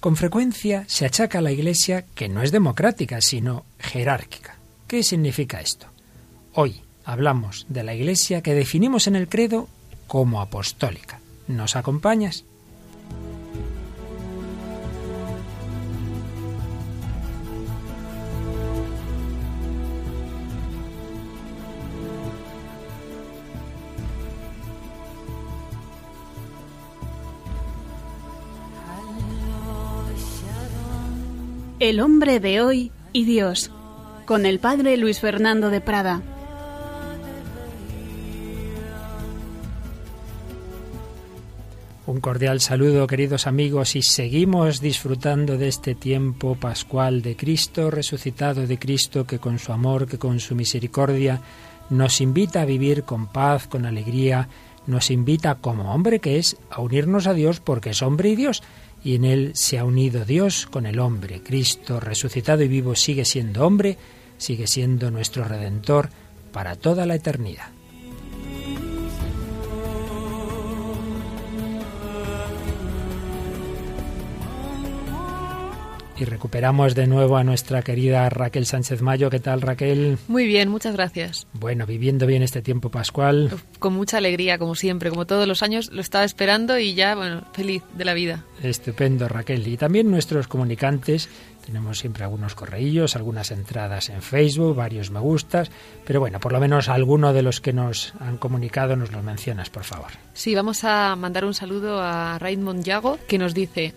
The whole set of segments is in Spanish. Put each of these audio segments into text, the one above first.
Con frecuencia se achaca a la Iglesia que no es democrática, sino jerárquica. ¿Qué significa esto? Hoy hablamos de la Iglesia que definimos en el credo como apostólica. ¿Nos acompañas? El hombre de hoy y Dios, con el padre Luis Fernando de Prada. Un cordial saludo, queridos amigos, y seguimos disfrutando de este tiempo pascual de Cristo, resucitado de Cristo, que con su amor, que con su misericordia, nos invita a vivir con paz, con alegría, nos invita como hombre que es a unirnos a Dios porque es hombre y Dios y en él se ha unido Dios con el hombre. Cristo, resucitado y vivo, sigue siendo hombre, sigue siendo nuestro redentor para toda la eternidad. Y recuperamos de nuevo a nuestra querida Raquel Sánchez Mayo. ¿Qué tal, Raquel? Muy bien, muchas gracias. Bueno, viviendo bien este tiempo pascual. Con mucha alegría, como siempre, como todos los años, lo estaba esperando y ya, bueno, feliz de la vida. Estupendo, Raquel. Y también nuestros comunicantes. Tenemos siempre algunos correillos, algunas entradas en Facebook, varios me gustas, pero bueno, por lo menos alguno de los que nos han comunicado nos los mencionas, por favor. Sí, vamos a mandar un saludo a Raymond Yago, que nos dice,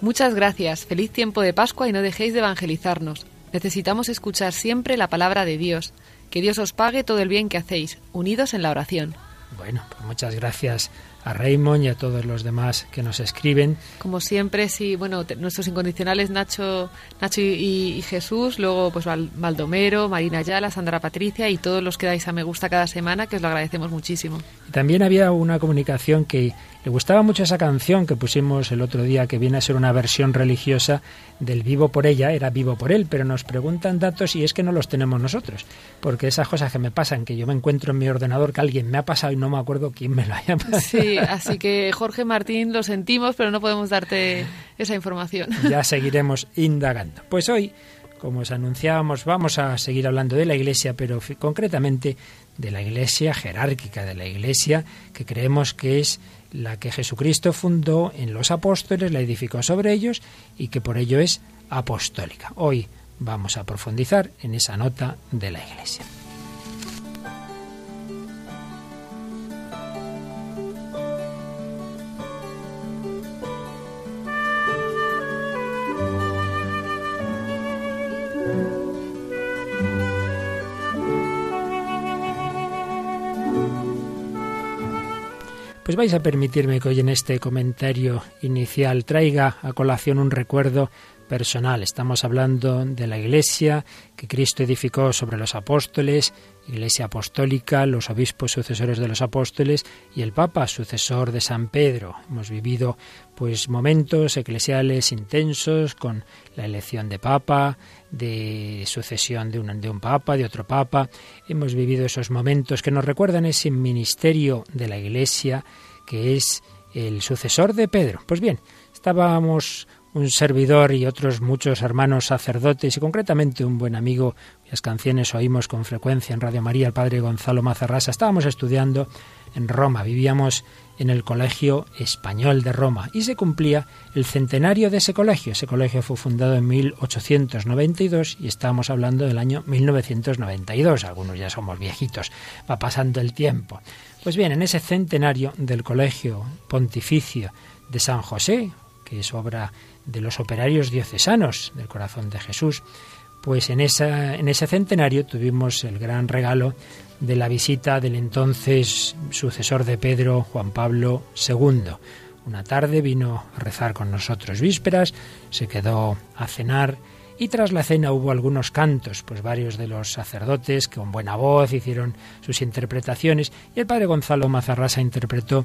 Muchas gracias, feliz tiempo de Pascua y no dejéis de evangelizarnos. Necesitamos escuchar siempre la palabra de Dios. Que Dios os pague todo el bien que hacéis, unidos en la oración. Bueno, pues muchas gracias a Raymond y a todos los demás que nos escriben. Como siempre, sí, bueno, nuestros incondicionales Nacho, Nacho y, Jesús, luego pues Baldomero, Marina Ayala, Sandra Patricia y todos los que dais a me gusta cada semana, que os lo agradecemos muchísimo. también había una comunicación que le gustaba mucho esa canción que pusimos el otro día, que viene a ser una versión religiosa del Vivo por ella, era Vivo por él, pero nos preguntan datos y es que no los tenemos nosotros, porque esas cosas que me pasan, que yo me encuentro en mi ordenador que alguien me ha pasado y no me acuerdo quién me lo haya pasado. Sí, así que Jorge Martín, lo sentimos, pero no podemos darte esa información. Ya seguiremos indagando. Pues hoy, como os anunciábamos, vamos a seguir hablando de la Iglesia, pero concretamente de la Iglesia jerárquica, de la Iglesia que creemos que es la que Jesucristo fundó en los apóstoles, la edificó sobre ellos y que por ello es apostólica. Hoy vamos a profundizar en esa nota de la Iglesia. Pues vais a permitirme que hoy en este comentario inicial traiga a colación un recuerdo personal. Estamos hablando de la Iglesia que Cristo edificó sobre los apóstoles, Iglesia apostólica, los obispos sucesores de los apóstoles y el Papa sucesor de San Pedro. Hemos vivido pues momentos eclesiales intensos con la elección de Papa, de sucesión de un, de un Papa, de otro Papa. Hemos vivido esos momentos que nos recuerdan ese ministerio de la Iglesia que es el sucesor de Pedro. Pues bien, estábamos un servidor y otros muchos hermanos sacerdotes y concretamente un buen amigo cuyas canciones oímos con frecuencia en Radio María, el padre Gonzalo Mazarrasa. Estábamos estudiando en Roma, vivíamos en el Colegio Español de Roma y se cumplía el centenario de ese colegio. Ese colegio fue fundado en 1892 y estábamos hablando del año 1992. Algunos ya somos viejitos, va pasando el tiempo. Pues bien, en ese centenario del Colegio Pontificio de San José, que es obra de los operarios diocesanos del corazón de Jesús, pues en, esa, en ese centenario tuvimos el gran regalo de la visita del entonces sucesor de Pedro, Juan Pablo II. Una tarde vino a rezar con nosotros vísperas, se quedó a cenar y tras la cena hubo algunos cantos, pues varios de los sacerdotes que con buena voz hicieron sus interpretaciones y el padre Gonzalo Mazarrasa interpretó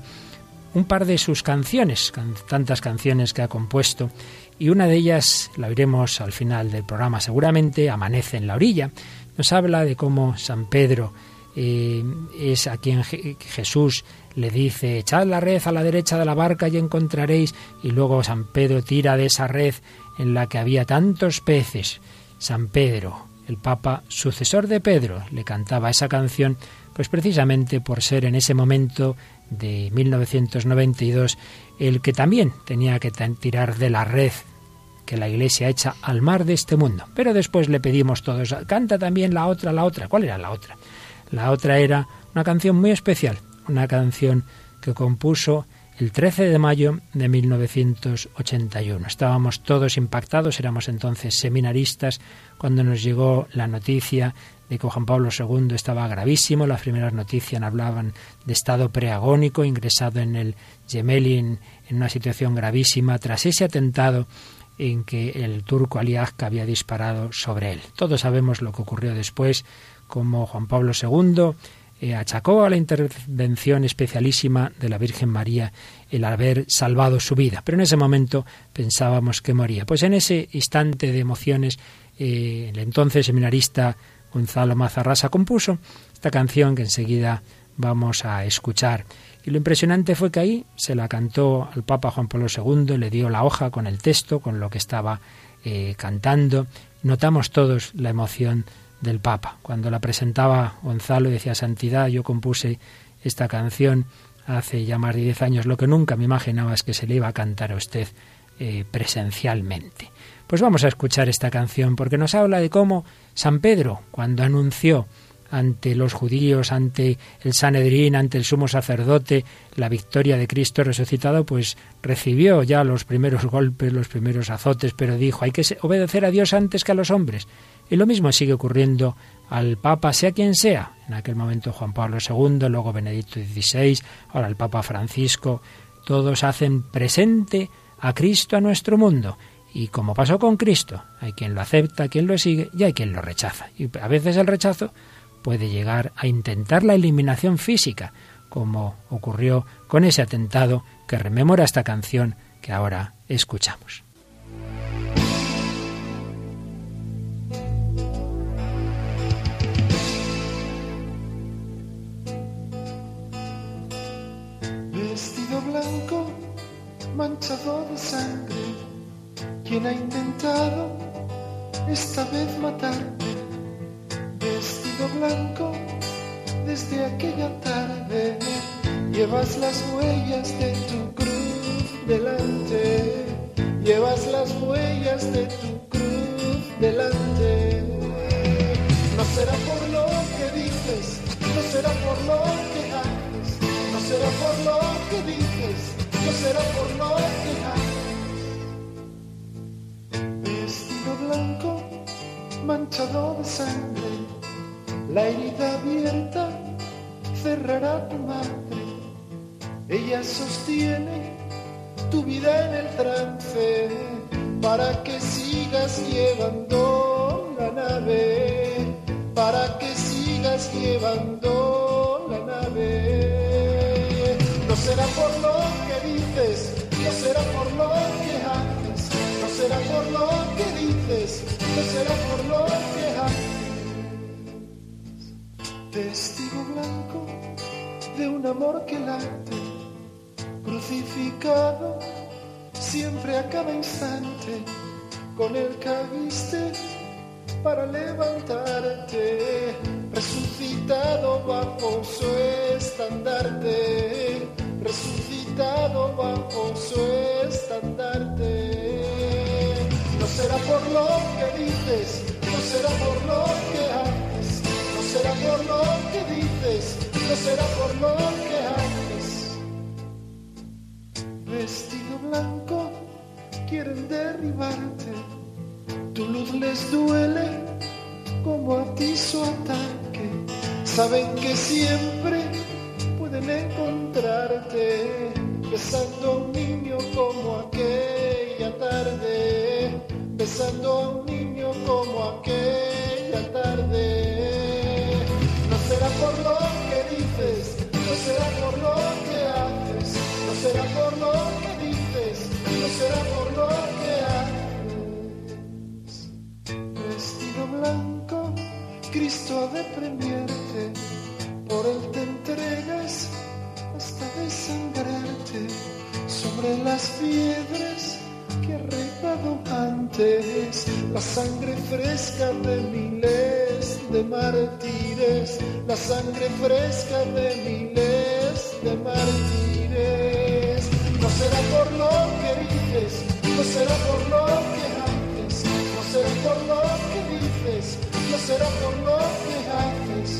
un par de sus canciones, tantas canciones que ha compuesto, y una de ellas la oiremos al final del programa seguramente, Amanece en la orilla. Nos habla de cómo San Pedro eh, es a quien Jesús le dice, echad la red a la derecha de la barca y encontraréis, y luego San Pedro tira de esa red en la que había tantos peces. San Pedro, el Papa sucesor de Pedro, le cantaba esa canción, pues precisamente por ser en ese momento de 1992 el que también tenía que tirar de la red que la Iglesia echa al mar de este mundo. Pero después le pedimos todos, canta también la otra, la otra. ¿Cuál era la otra? La otra era una canción muy especial, una canción que compuso el 13 de mayo de 1981. Estábamos todos impactados, éramos entonces seminaristas, cuando nos llegó la noticia de que Juan Pablo II estaba gravísimo. Las primeras noticias hablaban de estado preagónico, ingresado en el Gemelli en, una situación gravísima tras ese atentado en que el turco Ali había disparado sobre él. Todos sabemos lo que ocurrió después, como Juan Pablo II eh, achacó a la intervención especialísima de la Virgen María el haber salvado su vida. Pero en ese momento pensábamos que moría. Pues en ese instante de emociones, eh, el entonces seminarista Gonzalo Mazarrasa compuso esta canción que enseguida vamos a escuchar. Y lo impresionante fue que ahí se la cantó al Papa Juan Pablo II, le dio la hoja con el texto, con lo que estaba eh, cantando. Notamos todos la emoción del Papa. Cuando la presentaba Gonzalo decía Santidad, yo compuse esta canción hace ya más de diez años. Lo que nunca me imaginaba es que se le iba a cantar a usted eh, presencialmente. Pues vamos a escuchar esta canción porque nos habla de cómo San Pedro, cuando anunció ante los judíos, ante el Sanedrín, ante el sumo sacerdote, la victoria de Cristo resucitado, pues recibió ya los primeros golpes, los primeros azotes, pero dijo, hay que obedecer a Dios antes que a los hombres. Y lo mismo sigue ocurriendo al Papa, sea quien sea. En aquel momento Juan Pablo II, luego Benedicto XVI, ahora el Papa Francisco, todos hacen presente a Cristo a nuestro mundo. Y como pasó con Cristo, hay quien lo acepta, quien lo sigue y hay quien lo rechaza. Y a veces el rechazo puede llegar a intentar la eliminación física, como ocurrió con ese atentado que rememora esta canción que ahora escuchamos. manchado de sangre. Quien ha intentado esta vez matarte, vestido blanco desde aquella tarde, llevas las huellas de tu cruz delante, llevas las huellas de tu cruz delante. No será por lo que dices, no será por lo que haces, no será por lo que dices no será por no Vestido blanco, manchado de sangre, la herida abierta cerrará tu madre. Ella sostiene tu vida en el trance para que sigas llevando la nave, para que sigas llevando la nave. No será por lo no será por lo será por lo que haces. Testigo blanco de un amor que late, crucificado siempre a cada instante, con el cabiste para levantarte, resucitado bajo su estandarte, resucitado bajo su estandarte. Será por lo que dices, no será por lo que haces, no será por lo que dices, no será por lo que haces. Vestido blanco, quieren derribarte tu luz les duele como a ti su ataque. Saben que siempre pueden encontrarte besando un niño como aquella tarde besando a un niño como aquella tarde. No será por lo que dices, no será por lo que haces, no será por lo que dices, no será por lo que haces. Vestido blanco, Cristo de premiarte, por él te entregas hasta desangrarte sobre las piedras que antes, la sangre fresca de miles de mártires, la sangre fresca de miles de mártires. No será por lo que dices, no será por lo que haces, no será por lo que dices, no será por lo que haces.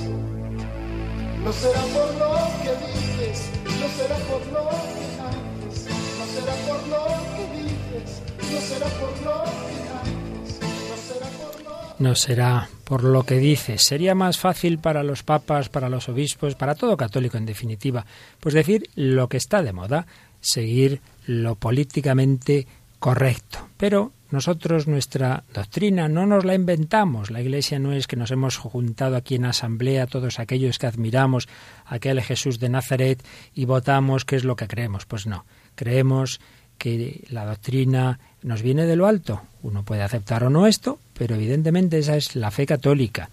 No será por lo que dices, no será por lo que haces, no será por lo que no será por lo que dices. Sería más fácil para los papas, para los obispos, para todo católico en definitiva, pues decir lo que está de moda, seguir lo políticamente correcto. Pero nosotros nuestra doctrina no nos la inventamos. La Iglesia no es que nos hemos juntado aquí en asamblea todos aquellos que admiramos aquel Jesús de Nazaret y votamos qué es lo que creemos. Pues no, creemos que la doctrina nos viene de lo alto. Uno puede aceptar o no esto, pero evidentemente esa es la fe católica.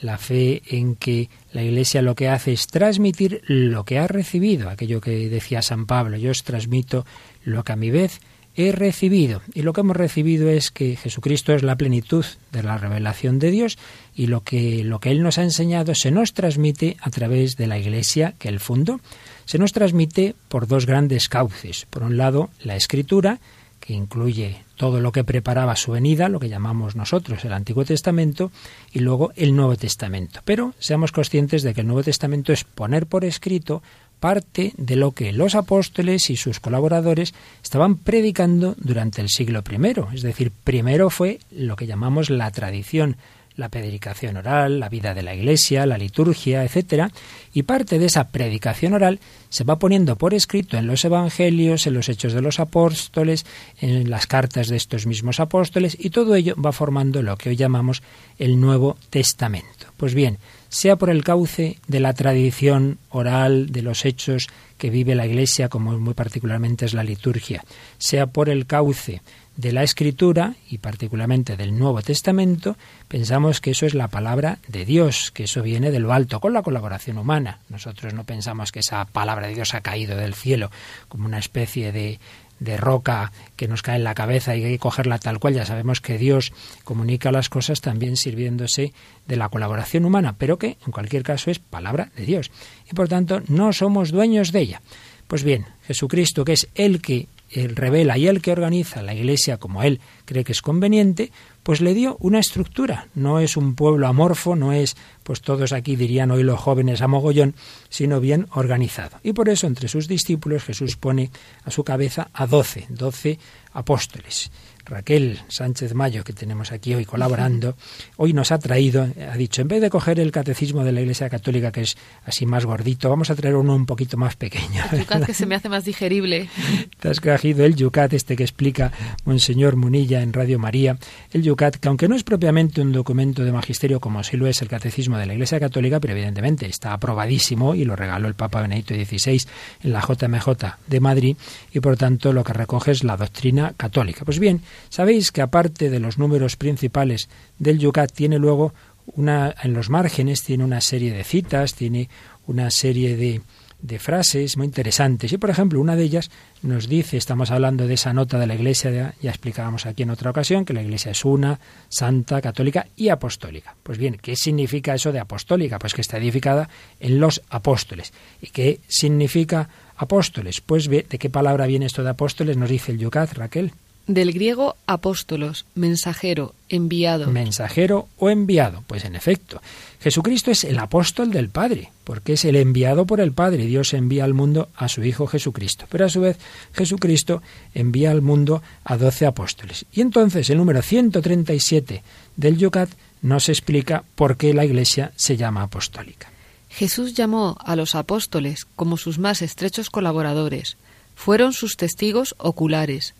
La fe en que la Iglesia lo que hace es transmitir lo que ha recibido, aquello que decía San Pablo, yo os transmito lo que a mi vez he recibido. Y lo que hemos recibido es que Jesucristo es la plenitud de la revelación de Dios y lo que, lo que Él nos ha enseñado se nos transmite a través de la Iglesia que Él fundó. Se nos transmite por dos grandes cauces. Por un lado, la Escritura, que incluye todo lo que preparaba su venida, lo que llamamos nosotros el Antiguo Testamento, y luego el Nuevo Testamento. Pero seamos conscientes de que el Nuevo Testamento es poner por escrito parte de lo que los apóstoles y sus colaboradores estaban predicando durante el siglo I. Es decir, primero fue lo que llamamos la tradición, la predicación oral, la vida de la iglesia, la liturgia, etcétera, y parte de esa predicación oral se va poniendo por escrito en los evangelios, en los hechos de los apóstoles, en las cartas de estos mismos apóstoles, y todo ello va formando lo que hoy llamamos el Nuevo Testamento. Pues bien, sea por el cauce de la tradición oral, de los hechos que vive la Iglesia, como muy particularmente es la liturgia, sea por el cauce de la Escritura y particularmente del Nuevo Testamento, pensamos que eso es la palabra de Dios, que eso viene de lo alto, con la colaboración humana. Nosotros no pensamos que esa palabra de Dios ha caído del cielo como una especie de de roca que nos cae en la cabeza y hay que cogerla tal cual. Ya sabemos que Dios comunica las cosas también sirviéndose de la colaboración humana, pero que en cualquier caso es palabra de Dios. Y por tanto no somos dueños de ella. Pues bien, Jesucristo, que es el que revela y el que organiza la Iglesia como él cree que es conveniente, pues le dio una estructura. No es un pueblo amorfo, no es, pues todos aquí dirían hoy los jóvenes a mogollón, sino bien organizado. Y por eso entre sus discípulos Jesús pone a su cabeza a doce, doce apóstoles. Raquel Sánchez Mayo, que tenemos aquí hoy colaborando, hoy nos ha traído, ha dicho, en vez de coger el catecismo de la Iglesia Católica, que es así más gordito, vamos a traer uno un poquito más pequeño. El yucat que se me hace más digerible. Te has cogido el yucat este que explica Monseñor Munilla en Radio María. El yucat, que aunque no es propiamente un documento de magisterio como sí lo es el catecismo de la Iglesia Católica, pero evidentemente está aprobadísimo y lo regaló el Papa Benedicto XVI en la JMJ de Madrid y por tanto lo que recoge es la doctrina católica. Pues bien, Sabéis que aparte de los números principales del Yucat, tiene luego una, en los márgenes, tiene una serie de citas, tiene una serie de, de frases muy interesantes. Y, por ejemplo, una de ellas nos dice, estamos hablando de esa nota de la Iglesia, ya explicábamos aquí en otra ocasión, que la Iglesia es una, santa, católica y apostólica. Pues bien, ¿qué significa eso de apostólica? Pues que está edificada en los apóstoles. ¿Y qué significa apóstoles? Pues ¿de qué palabra viene esto de apóstoles? Nos dice el Yucat, Raquel. Del griego apóstolos, mensajero, enviado. Mensajero o enviado. Pues en efecto, Jesucristo es el apóstol del Padre, porque es el enviado por el Padre. Dios envía al mundo a su Hijo Jesucristo. Pero a su vez, Jesucristo envía al mundo a doce apóstoles. Y entonces el número 137 del Yucat nos explica por qué la Iglesia se llama apostólica. Jesús llamó a los apóstoles como sus más estrechos colaboradores. Fueron sus testigos oculares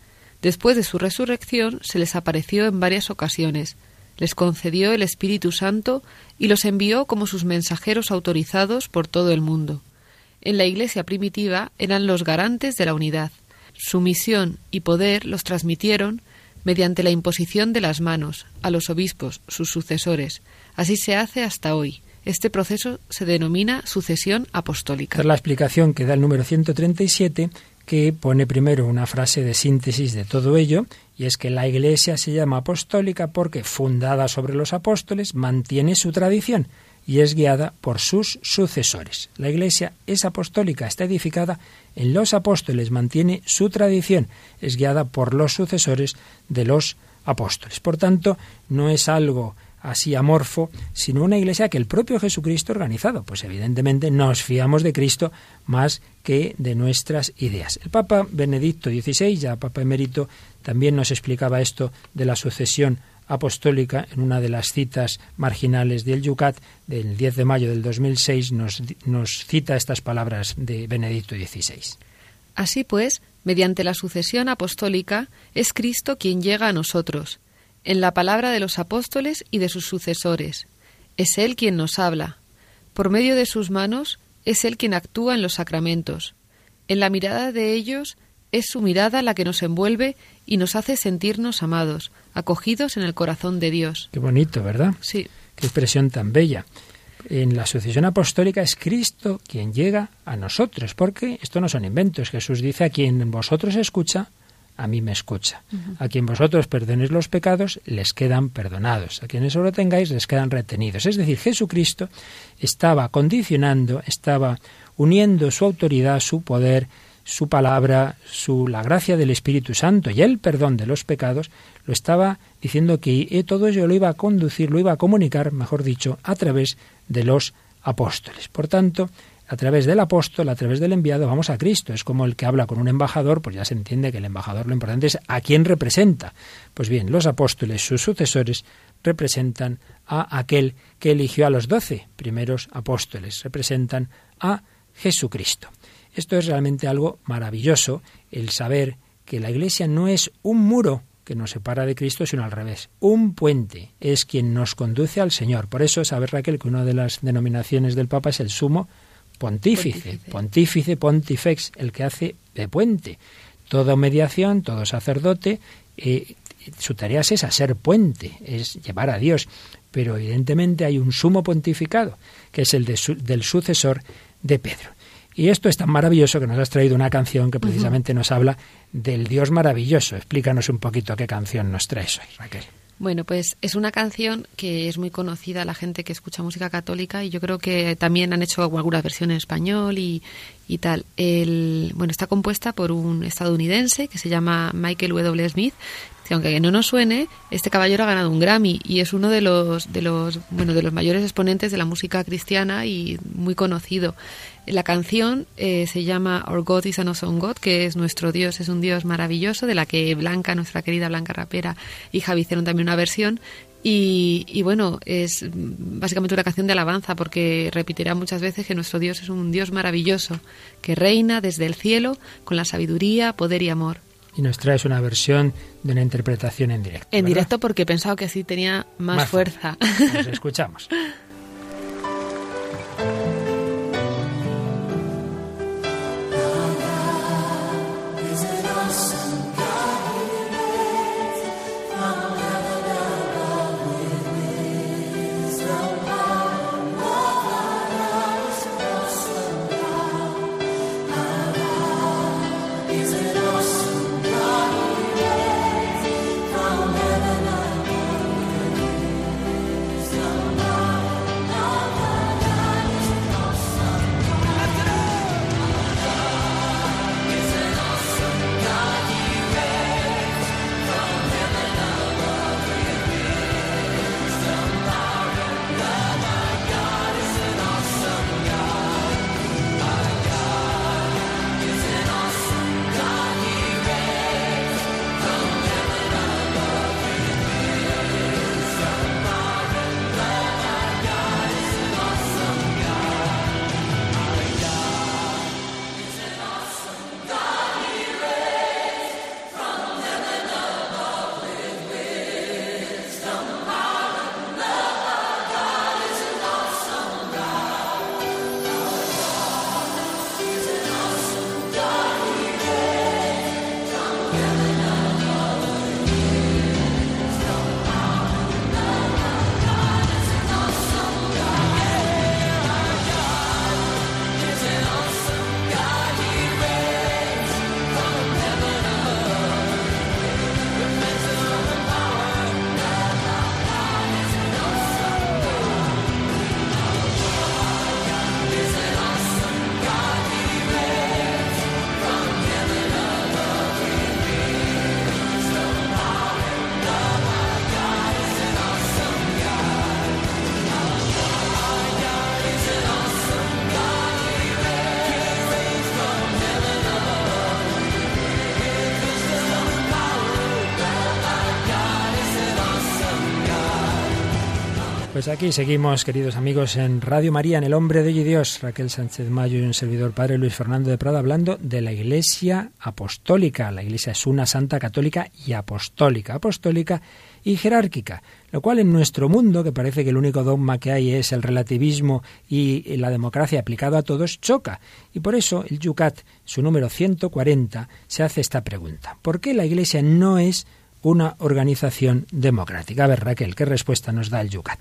Después de su resurrección se les apareció en varias ocasiones, les concedió el Espíritu Santo y los envió como sus mensajeros autorizados por todo el mundo. En la Iglesia primitiva eran los garantes de la unidad. Su misión y poder los transmitieron mediante la imposición de las manos a los obispos, sus sucesores. Así se hace hasta hoy. Este proceso se denomina sucesión apostólica. la explicación que da el número 137 que pone primero una frase de síntesis de todo ello y es que la Iglesia se llama apostólica porque, fundada sobre los apóstoles, mantiene su tradición y es guiada por sus sucesores. La Iglesia es apostólica, está edificada en los apóstoles, mantiene su tradición, es guiada por los sucesores de los apóstoles. Por tanto, no es algo así amorfo, sino una iglesia que el propio Jesucristo ha organizado. Pues evidentemente nos fiamos de Cristo más que de nuestras ideas. El Papa Benedicto XVI, ya Papa emérito, también nos explicaba esto de la sucesión apostólica en una de las citas marginales del Yucat del 10 de mayo del 2006 nos, nos cita estas palabras de Benedicto XVI. Así pues, mediante la sucesión apostólica, es Cristo quien llega a nosotros en la palabra de los apóstoles y de sus sucesores. Es Él quien nos habla. Por medio de sus manos es Él quien actúa en los sacramentos. En la mirada de ellos es su mirada la que nos envuelve y nos hace sentirnos amados, acogidos en el corazón de Dios. Qué bonito, ¿verdad? Sí. Qué expresión tan bella. En la sucesión apostólica es Cristo quien llega a nosotros, porque esto no son inventos. Jesús dice a quien vosotros escucha, a mí me escucha. A quien vosotros perdonéis los pecados, les quedan perdonados. A quienes solo tengáis, les quedan retenidos. Es decir, Jesucristo estaba condicionando, estaba uniendo su autoridad, su poder, su palabra, su, la gracia del Espíritu Santo y el perdón de los pecados, lo estaba diciendo que todo ello lo iba a conducir, lo iba a comunicar, mejor dicho, a través de los apóstoles. Por tanto, a través del apóstol, a través del enviado, vamos a Cristo. Es como el que habla con un embajador, pues ya se entiende que el embajador lo importante es a quién representa. Pues bien, los apóstoles, sus sucesores, representan a aquel que eligió a los doce primeros apóstoles, representan a Jesucristo. Esto es realmente algo maravilloso, el saber que la Iglesia no es un muro que nos separa de Cristo, sino al revés. Un puente es quien nos conduce al Señor. Por eso, saber Raquel que una de las denominaciones del Papa es el sumo pontífice, pontífice, pontifex, el que hace de puente. Toda mediación, todo sacerdote, eh, su tarea es esa, ser puente, es llevar a Dios. Pero evidentemente hay un sumo pontificado, que es el del sucesor de Pedro. Y esto es tan maravilloso que nos has traído una canción que precisamente nos habla del Dios maravilloso. Explícanos un poquito qué canción nos traes hoy, Raquel. Bueno, pues es una canción que es muy conocida a la gente que escucha música católica y yo creo que también han hecho alguna versión en español y, y tal. El, bueno, está compuesta por un estadounidense que se llama Michael W. Smith que aunque no nos suene, este caballero ha ganado un Grammy y es uno de los de los bueno de los mayores exponentes de la música cristiana y muy conocido. La canción eh, se llama Our God is an Awesome God, que es nuestro Dios, es un Dios maravilloso, de la que Blanca, nuestra querida Blanca Rapera y Javi hicieron también una versión. Y, y, bueno, es básicamente una canción de alabanza porque repetirá muchas veces que nuestro Dios es un Dios maravilloso, que reina desde el cielo con la sabiduría, poder y amor y nos traes una versión de una interpretación en directo. En directo porque he pensado que así tenía más, fuerza. fuerza. Nos escuchamos. Pues aquí seguimos, queridos amigos, en Radio María, en El Hombre de Dios, Raquel Sánchez Mayo y un servidor padre Luis Fernando de Prada, hablando de la Iglesia Apostólica. La Iglesia es una santa católica y apostólica, apostólica y jerárquica, lo cual en nuestro mundo, que parece que el único dogma que hay es el relativismo y la democracia aplicado a todos, choca. Y por eso el Yucat, su número 140, se hace esta pregunta. ¿Por qué la Iglesia no es una organización democrática. A ver, Raquel, ¿qué respuesta nos da el Yucat?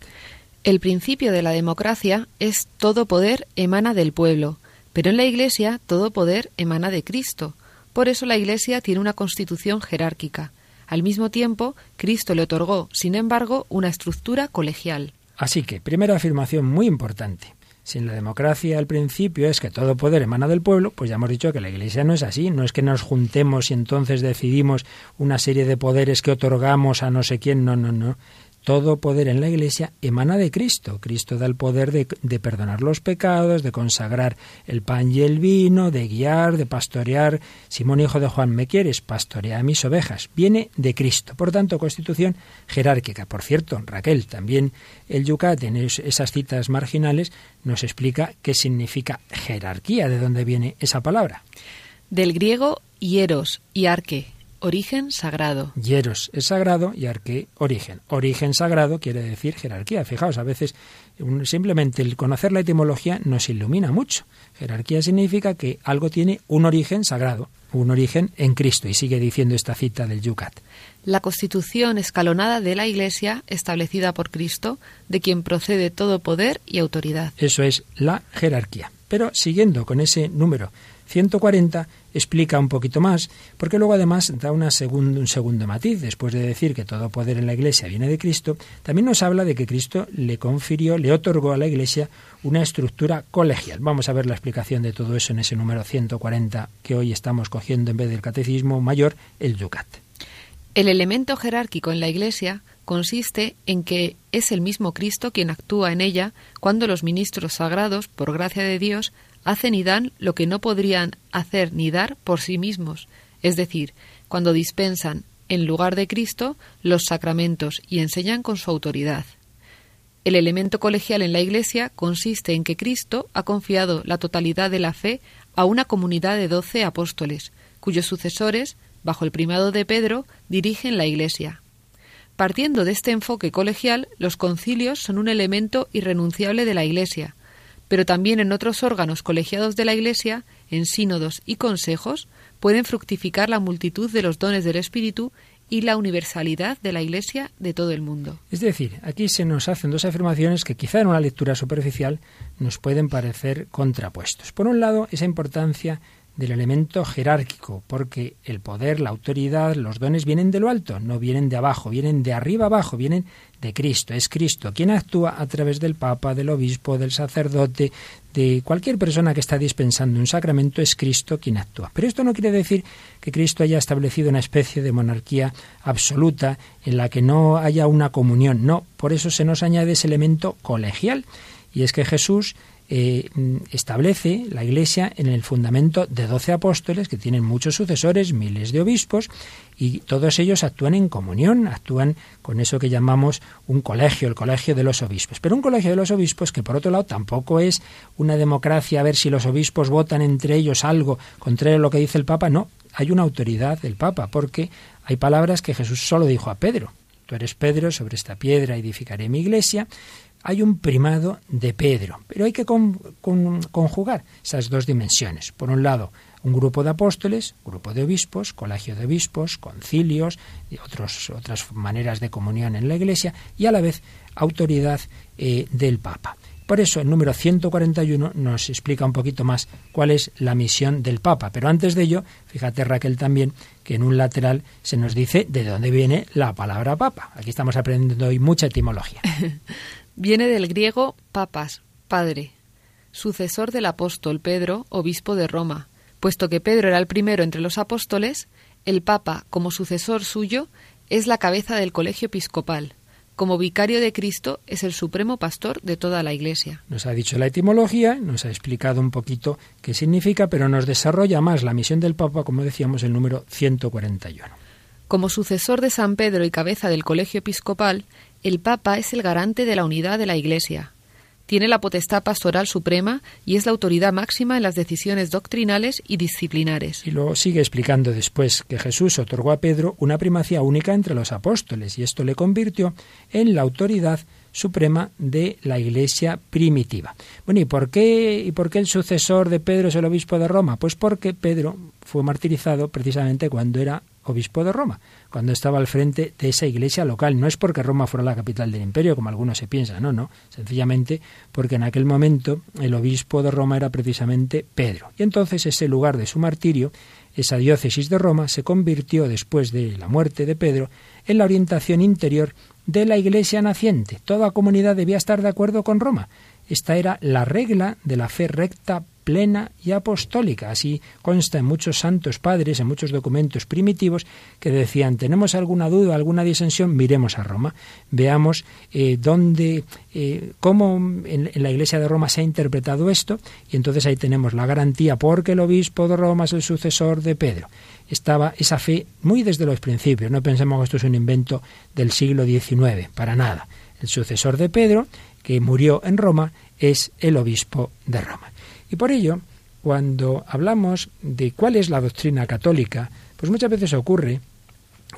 El principio de la democracia es todo poder emana del pueblo, pero en la Iglesia todo poder emana de Cristo. Por eso la Iglesia tiene una constitución jerárquica. Al mismo tiempo, Cristo le otorgó, sin embargo, una estructura colegial. Así que, primera afirmación muy importante. Si en la democracia el principio es que todo poder emana del pueblo, pues ya hemos dicho que la Iglesia no es así, no es que nos juntemos y entonces decidimos una serie de poderes que otorgamos a no sé quién, no, no, no. Todo poder en la Iglesia emana de Cristo. Cristo da el poder de, perdonar los pecados, de consagrar el pan y el vino, de guiar, de pastorear. Simón, hijo de Juan, ¿me quieres? Pastorea a mis ovejas. Viene de Cristo. Por tanto, constitución jerárquica. Por cierto, Raquel, también el Yucat en esas citas marginales nos explica qué significa jerarquía, de dónde viene esa palabra. Del griego hieros y arque, Origen sagrado. Hieros es sagrado y arque origen. Origen sagrado quiere decir jerarquía. Fijaos, a veces simplemente el conocer la etimología nos ilumina mucho. Jerarquía significa que algo tiene un origen sagrado, un origen en Cristo. Y sigue diciendo esta cita del Yucat. La constitución escalonada de la Iglesia, establecida por Cristo, de quien procede todo poder y autoridad. Eso es la jerarquía. Pero siguiendo con ese número 140 explica un poquito más, porque luego además da una un segundo matiz. Después de decir que todo poder en la Iglesia viene de Cristo, también nos habla de que Cristo le confirió, le otorgó a la Iglesia una estructura colegial. Vamos a ver la explicación de todo eso en ese número 140 que hoy estamos cogiendo en vez del Catecismo Mayor, el Yucat. El elemento jerárquico en la Iglesia consiste en que es el mismo Cristo quien actúa en ella cuando los ministros sagrados, por gracia de Dios, hacen y dan lo que no podrían hacer ni dar por sí mismos, es decir, cuando dispensan en lugar de Cristo los sacramentos y enseñan con su autoridad. El elemento colegial en la Iglesia consiste en que Cristo ha confiado la totalidad de la fe a una comunidad de doce apóstoles, cuyos sucesores, bajo el primado de Pedro, dirigen la Iglesia. Partiendo de este enfoque colegial, los concilios son un elemento irrenunciable de la Iglesia, pero también en otros órganos colegiados de la Iglesia, en sínodos y consejos, pueden fructificar la multitud de los dones del Espíritu y la universalidad de la Iglesia de todo el mundo. Es decir, aquí se nos hacen dos afirmaciones que quizá en una lectura superficial nos pueden parecer contrapuestos. Por un lado, esa importancia del elemento jerárquico, porque el poder, la autoridad, los dones vienen de lo alto, no vienen de abajo, vienen de arriba abajo, vienen de Cristo. Es Cristo quien actúa a través del Papa, del obispo, del sacerdote, de cualquier persona que está dispensando un sacramento, es Cristo quien actúa. Pero esto no quiere decir que Cristo haya establecido una especie de monarquía absoluta en la que no haya una comunión. No, por eso se nos añade ese elemento colegial. Y es que Jesús eh, establece la Iglesia en el fundamento de doce apóstoles que tienen muchos sucesores, miles de obispos, y todos ellos actúan en comunión, actúan con eso que llamamos un colegio, el colegio de los obispos. Pero un colegio de los obispos que por otro lado tampoco es una democracia a ver si los obispos votan entre ellos algo contrario a lo que dice el Papa, no, hay una autoridad del Papa, porque hay palabras que Jesús solo dijo a Pedro. Tú eres Pedro, sobre esta piedra edificaré mi iglesia, hay un primado de Pedro, pero hay que conjugar esas dos dimensiones. Por un lado, un grupo de apóstoles, grupo de obispos, colegio de obispos, concilios y otros, otras maneras de comunión en la Iglesia, y a la vez autoridad eh, del Papa. Por eso el número 141 nos explica un poquito más cuál es la misión del Papa. Pero antes de ello, fíjate Raquel también que en un lateral se nos dice de dónde viene la palabra Papa. Aquí estamos aprendiendo hoy mucha etimología. Viene del griego papas, padre, sucesor del apóstol Pedro, obispo de Roma. Puesto que Pedro era el primero entre los apóstoles, el Papa, como sucesor suyo, es la cabeza del colegio episcopal. Como vicario de Cristo es el supremo pastor de toda la Iglesia. Nos ha dicho la etimología, nos ha explicado un poquito qué significa, pero nos desarrolla más la misión del Papa, como decíamos, el número 141. Como sucesor de San Pedro y cabeza del colegio episcopal, El Papa es el garante de la unidad de la Iglesia. Tiene la potestad pastoral suprema y es la autoridad máxima en las decisiones doctrinales y disciplinares. Y lo sigue explicando después que Jesús otorgó a Pedro una primacía única entre los apóstoles y esto le convirtió en la autoridad suprema de la Iglesia primitiva. Bueno, ¿y por qué y por qué el sucesor de Pedro es el obispo de Roma? Pues porque Pedro fue martirizado precisamente cuando era obispo de Roma, cuando estaba al frente de esa iglesia local. No es porque Roma fuera la capital del imperio, como algunos se piensan, no, no, sencillamente porque en aquel momento el obispo de Roma era precisamente Pedro. Y entonces ese lugar de su martirio, esa diócesis de Roma, se convirtió después de la muerte de Pedro en la orientación interior de la iglesia naciente. Toda comunidad debía estar de acuerdo con Roma. Esta era la regla de la fe recta plena y apostólica. Así consta en muchos santos padres, en muchos documentos primitivos, que decían, tenemos alguna duda, alguna disensión, miremos a Roma, veamos eh, dónde, eh, cómo en, la Iglesia de Roma se ha interpretado esto, y entonces ahí tenemos la garantía, porque el obispo de Roma es el sucesor de Pedro. Estaba esa fe muy desde los principios, no pensemos que esto es un invento del siglo XIX, para nada. El sucesor de Pedro, que murió en Roma, es el obispo de Roma. Y por ello, cuando hablamos de cuál es la doctrina católica, pues muchas veces ocurre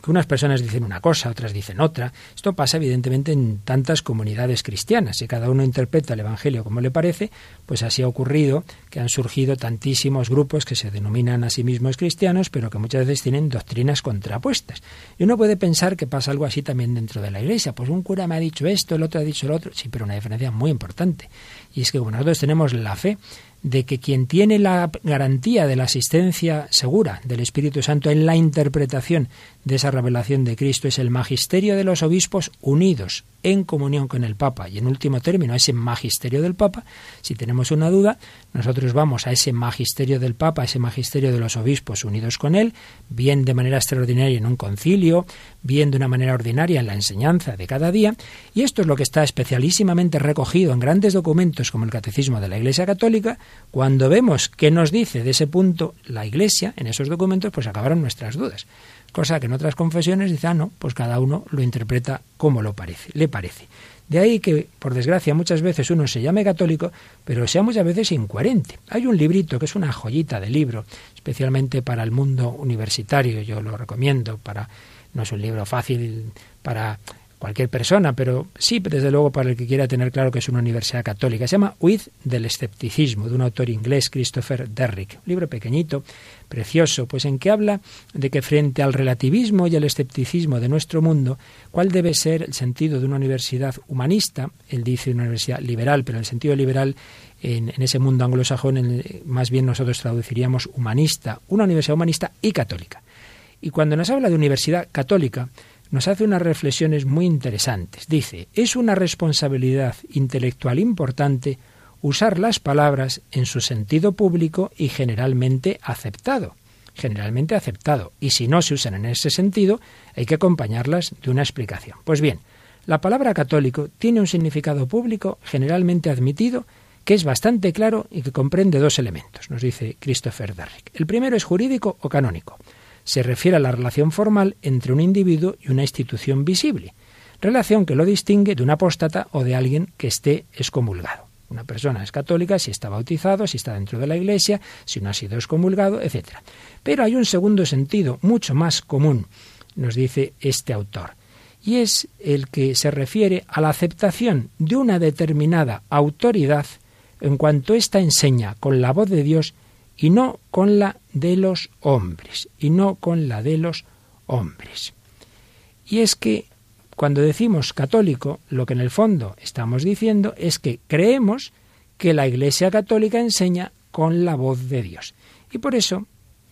que unas personas dicen una cosa, otras dicen otra. Esto pasa evidentemente en tantas comunidades cristianas. Si cada uno interpreta el Evangelio como le parece, pues así ha ocurrido que han surgido tantísimos grupos que se denominan a sí mismos cristianos, pero que muchas veces tienen doctrinas contrapuestas. Y uno puede pensar que pasa algo así también dentro de la Iglesia. Pues un cura me ha dicho esto, el otro ha dicho lo otro. Sí, pero una diferencia muy importante. Y es que como nosotros tenemos la fe de que quien tiene la garantía de la asistencia segura del Espíritu Santo en la interpretación de esa revelación de Cristo es el magisterio de los obispos unidos en comunión con el Papa. Y en último término, ese magisterio del Papa, si tenemos una duda, nosotros vamos a ese magisterio del Papa, a ese magisterio de los obispos unidos con él, bien de manera extraordinaria en un concilio, bien de una manera ordinaria en la enseñanza de cada día, y esto es lo que está especialísimamente recogido en grandes documentos como el Catecismo de la Iglesia Católica, cuando vemos qué nos dice de ese punto la Iglesia en esos documentos, pues acabaron nuestras dudas cosa que en otras confesiones dice, ah, no, pues cada uno lo interpreta como lo parece, le parece. De ahí que, por desgracia, muchas veces uno se llame católico, pero sea muchas veces incoherente. Hay un librito que es una joyita de libro, especialmente para el mundo universitario, yo lo recomiendo, para no es un libro fácil para cualquier persona, pero sí, desde luego para el que quiera tener claro que es una universidad católica. Se llama Huid del escepticismo, de un autor inglés, Christopher Derrick. Un libro pequeñito, precioso, pues en que habla de que frente al relativismo y al escepticismo de nuestro mundo, ¿cuál debe ser el sentido de una universidad humanista? Él dice una universidad liberal, pero en el sentido liberal en, en ese mundo anglosajón, más bien nosotros traduciríamos humanista, una universidad humanista y católica. Y cuando nos habla de universidad católica, nos hace unas reflexiones muy interesantes. Dice, es una responsabilidad intelectual importante usar las palabras en su sentido público y generalmente aceptado. Generalmente aceptado. Y si no se usan en ese sentido, hay que acompañarlas de una explicación. Pues bien, la palabra católico tiene un significado público generalmente admitido que es bastante claro y que comprende dos elementos, nos dice Christopher Derrick. El primero es jurídico o canónico se refiere a la relación formal entre un individuo y una institución visible, relación que lo distingue de un apóstata o de alguien que esté excomulgado. Una persona es católica si está bautizado, si está dentro de la Iglesia, si no ha sido excomulgado, etc. Pero hay un segundo sentido, mucho más común, nos dice este autor, y es el que se refiere a la aceptación de una determinada autoridad en cuanto ésta enseña con la voz de Dios y no con la de los hombres, y no con la de los hombres. Y es que cuando decimos católico, lo que en el fondo estamos diciendo es que creemos que la Iglesia católica enseña con la voz de Dios. Y por eso,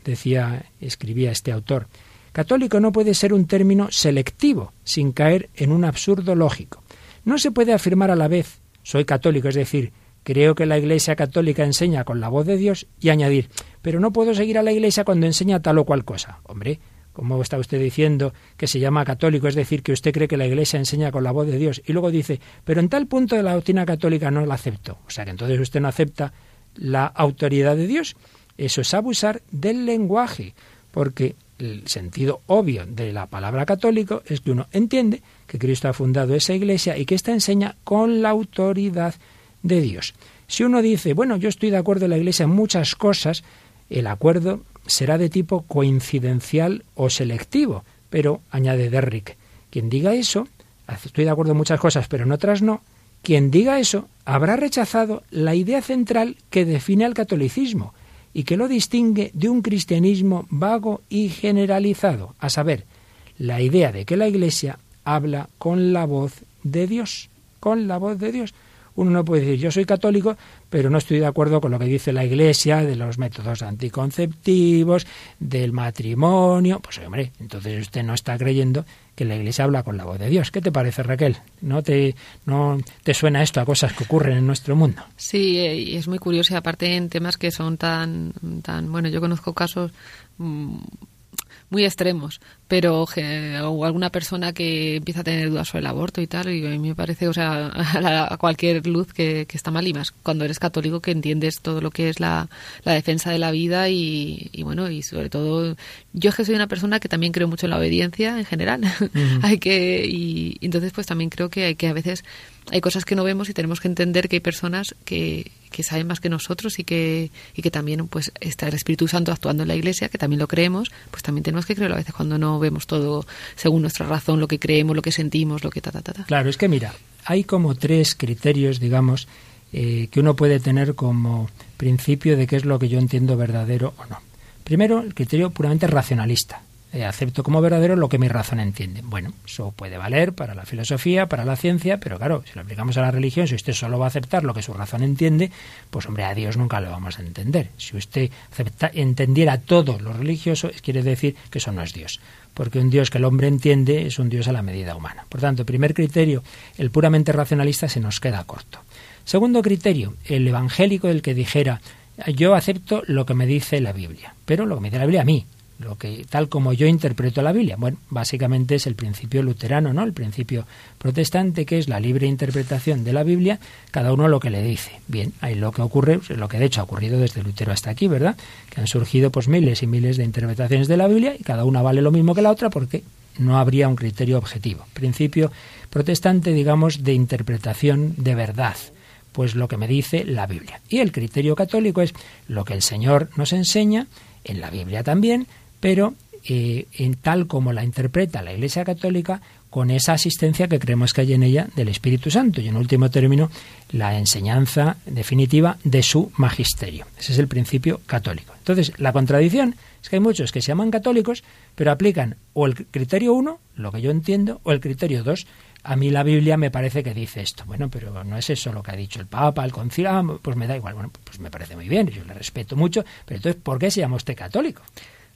decía, escribía este autor, católico no puede ser un término selectivo, sin caer en un absurdo lógico. No se puede afirmar a la vez soy católico, es decir, creo que la Iglesia católica enseña con la voz de Dios y añadir, pero no puedo seguir a la Iglesia cuando enseña tal o cual cosa. Hombre, ¿cómo está usted diciendo que se llama católico? Es decir, que usted cree que la Iglesia enseña con la voz de Dios. Y luego dice, pero en tal punto de la doctrina católica no la acepto. O sea que entonces usted no acepta la autoridad de Dios. Eso es abusar del lenguaje, porque el sentido obvio de la palabra católico es que uno entiende que Cristo ha fundado esa iglesia y que ésta enseña con la autoridad de Dios. Si uno dice, bueno, yo estoy de acuerdo en la iglesia en muchas cosas, el acuerdo será de tipo coincidencial o selectivo. Pero, añade Derrick, quien diga eso, estoy de acuerdo en muchas cosas, pero en otras no, quien diga eso habrá rechazado la idea central que define al catolicismo y que lo distingue de un cristianismo vago y generalizado, a saber, la idea de que la Iglesia habla con la voz de Dios, con la voz de Dios. Uno no puede decir, yo soy católico, pero no estoy de acuerdo con lo que dice la Iglesia de los métodos anticonceptivos, del matrimonio. Pues hombre, entonces usted no está creyendo que la Iglesia habla con la voz de Dios. ¿Qué te parece, Raquel? ¿No te, no te suena esto a cosas que ocurren en nuestro mundo? Sí, eh, y es muy curioso y aparte en temas que son tan, tan bueno, yo conozco casos mm, muy extremos, pero o alguna persona que empieza a tener dudas sobre el aborto y tal, y a mí me parece, o sea, a, cualquier luz que, está mal y más cuando eres católico que entiendes todo lo que es la, defensa de la vida y, bueno, y sobre todo, yo es que soy una persona que también creo mucho en la obediencia en general, hay que, y, entonces pues también creo que hay que a veces hay cosas que no vemos y tenemos que entender que hay personas que, que saben más que nosotros y que, y que también pues está el Espíritu Santo actuando en la Iglesia, que también lo creemos, pues también tenemos que creerlo a veces cuando no vemos todo según nuestra razón, lo que creemos, lo que sentimos, lo que ta, ta, ta. Claro, es que mira, hay como tres criterios, digamos, eh, que uno puede tener como principio de qué es lo que yo entiendo verdadero o no. Primero, el criterio puramente racionalista. Eh, acepto como verdadero lo que mi razón entiende. Bueno, eso puede valer para la filosofía, para la ciencia, pero claro, si lo aplicamos a la religión, si usted solo va a aceptar lo que su razón entiende, pues hombre, a Dios nunca lo vamos a entender. Si usted entendiera todo lo religioso, quiere decir que eso no es Dios porque un Dios que el hombre entiende es un Dios a la medida humana. Por tanto, primer criterio, el puramente racionalista se nos queda corto. Segundo criterio, el evangélico, el que dijera, yo acepto lo que me dice la Biblia, pero lo que me dice la Biblia a mí, lo que tal como yo interpreto la Biblia. Bueno, básicamente es el principio luterano, ¿no? El principio protestante que es la libre interpretación de la Biblia, cada uno lo que le dice. Bien, ahí lo que ocurre, lo que de hecho ha ocurrido desde Lutero hasta aquí, ¿verdad? Que han surgido pues miles y miles de interpretaciones de la Biblia y cada una vale lo mismo que la otra porque no habría un criterio objetivo. Principio protestante, digamos, de interpretación de verdad pues lo que me dice la Biblia. Y el criterio católico es lo que el Señor nos enseña, en la Biblia también, pero eh, en tal como la interpreta la Iglesia Católica, con esa asistencia que creemos que hay en ella del Espíritu Santo y en último término la enseñanza definitiva de su magisterio. Ese es el principio católico. Entonces, la contradicción es que hay muchos que se llaman católicos, pero aplican o el criterio 1, lo que yo entiendo, o el criterio 2. A mí la Biblia me parece que dice esto. Bueno, pero no es eso lo que ha dicho el Papa, el concilio, ah, pues me da igual. Bueno, pues me parece muy bien, yo le respeto mucho, pero entonces, ¿por qué se llama usted católico?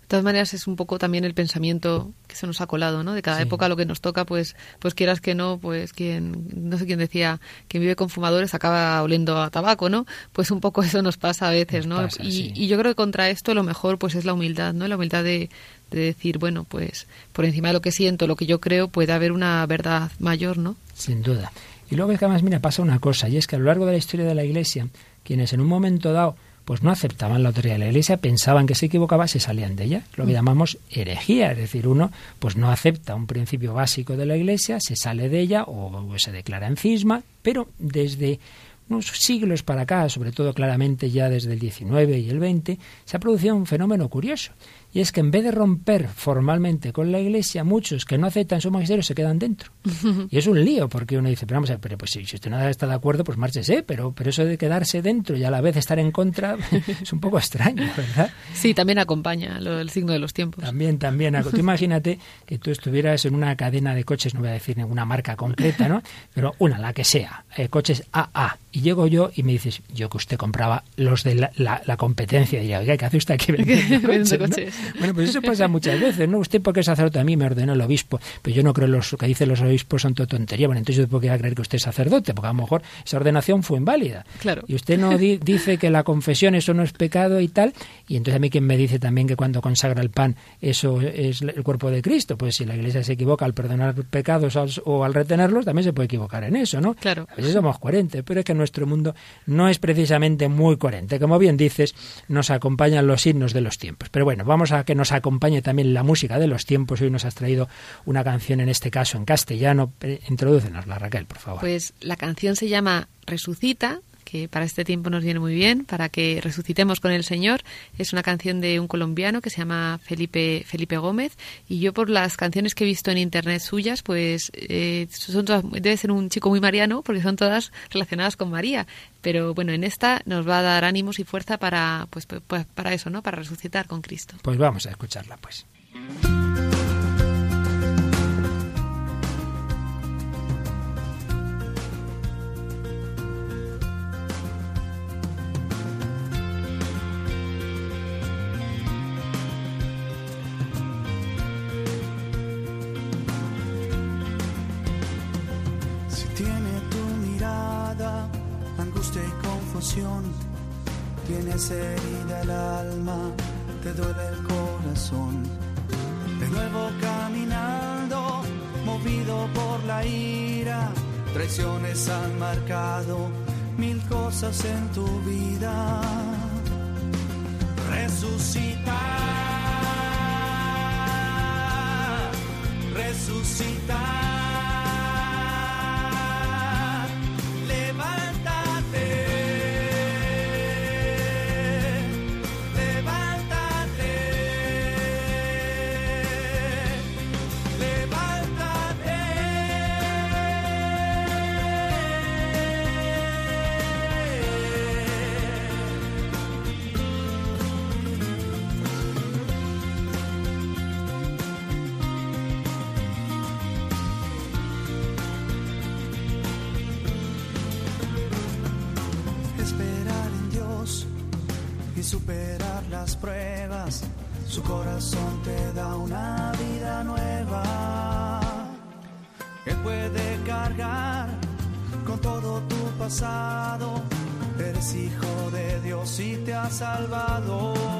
De todas maneras es un poco también el pensamiento que se nos ha colado, ¿no? De cada época lo que nos toca, pues, pues quieras que no, pues quien, no sé quién decía, quien vive con fumadores acaba oliendo a tabaco, ¿no? Pues un poco eso nos pasa a veces, ¿no? y, yo creo que contra esto lo mejor pues es la humildad, ¿no? La humildad de, de decir, bueno, pues por encima de lo que siento, lo que yo creo, puede haber una verdad mayor, ¿no? Sin duda. Y luego es que además, mira, pasa una cosa, y es que a lo largo de la historia de la Iglesia, quienes en un momento dado pues no aceptaban la autoridad de la Iglesia, pensaban que se equivocaba, se salían de ella. Lo que mm. llamamos herejía, es decir, uno pues no acepta un principio básico de la Iglesia, se sale de ella o, se declara en cisma, pero desde unos siglos para acá, sobre todo claramente ya desde el XIX y el XX, se ha producido un fenómeno curioso. Y es que en vez de romper formalmente con la Iglesia, muchos que no aceptan su magisterio se quedan dentro. Y es un lío, porque uno dice, pero vamos a ver, pero pues si, usted no está de acuerdo, pues márchese, pero, pero eso de quedarse dentro y a la vez estar en contra es un poco extraño, ¿verdad? Sí, también acompaña el signo de los tiempos. También, también. Tú imagínate que tú estuvieras en una cadena de coches, no voy a decir ninguna marca concreta, ¿no? Pero una, la que sea, eh, coches AA. Y llego yo y me dices, yo que usted compraba los de la, la, competencia. Y diría, oiga, ¿qué hace usted aquí vendiendo coches? Bueno, pues eso pasa muchas veces, ¿no? Usted porque es sacerdote a mí me ordenó el obispo, pero yo no creo los que dicen los obispos son todo tontería. Bueno, entonces yo puedo creer que usted es sacerdote, porque a lo mejor esa ordenación fue inválida. Claro. Y usted no dice que la confesión eso no es pecado y tal, y entonces a mí quien me dice también que cuando consagra el pan eso es el cuerpo de Cristo, pues si la Iglesia se equivoca al perdonar pecados o al retenerlos, también se puede equivocar en eso, ¿no? Claro. A veces somos coherentes, pero es que nuestro mundo no es precisamente muy coherente. Como bien dices, nos acompañan los signos de los tiempos. Pero bueno, vamos vamos que nos acompañe también la música de los tiempos. Hoy nos has traído una canción, en este caso en castellano. Introdúcenos la Raquel, por favor. Pues la canción se llama Resucita que para este tiempo nos viene muy bien, para que resucitemos con el Señor. Es una canción de un colombiano que se llama Felipe, Felipe Gómez y yo por las canciones que he visto en internet suyas, pues eh, son todas, debe ser un chico muy mariano porque son todas relacionadas con María. Pero bueno, en esta nos va a dar ánimos y fuerza para, pues, pues para eso, ¿no? Para resucitar con Cristo. Pues vamos a escucharla, pues. Tienes herida el alma, te duele el corazón. De nuevo caminando, movido por la ira, traiciones han marcado mil cosas en tu vida. Resucita, resucita. Eres hijo de Dios y te ha salvado.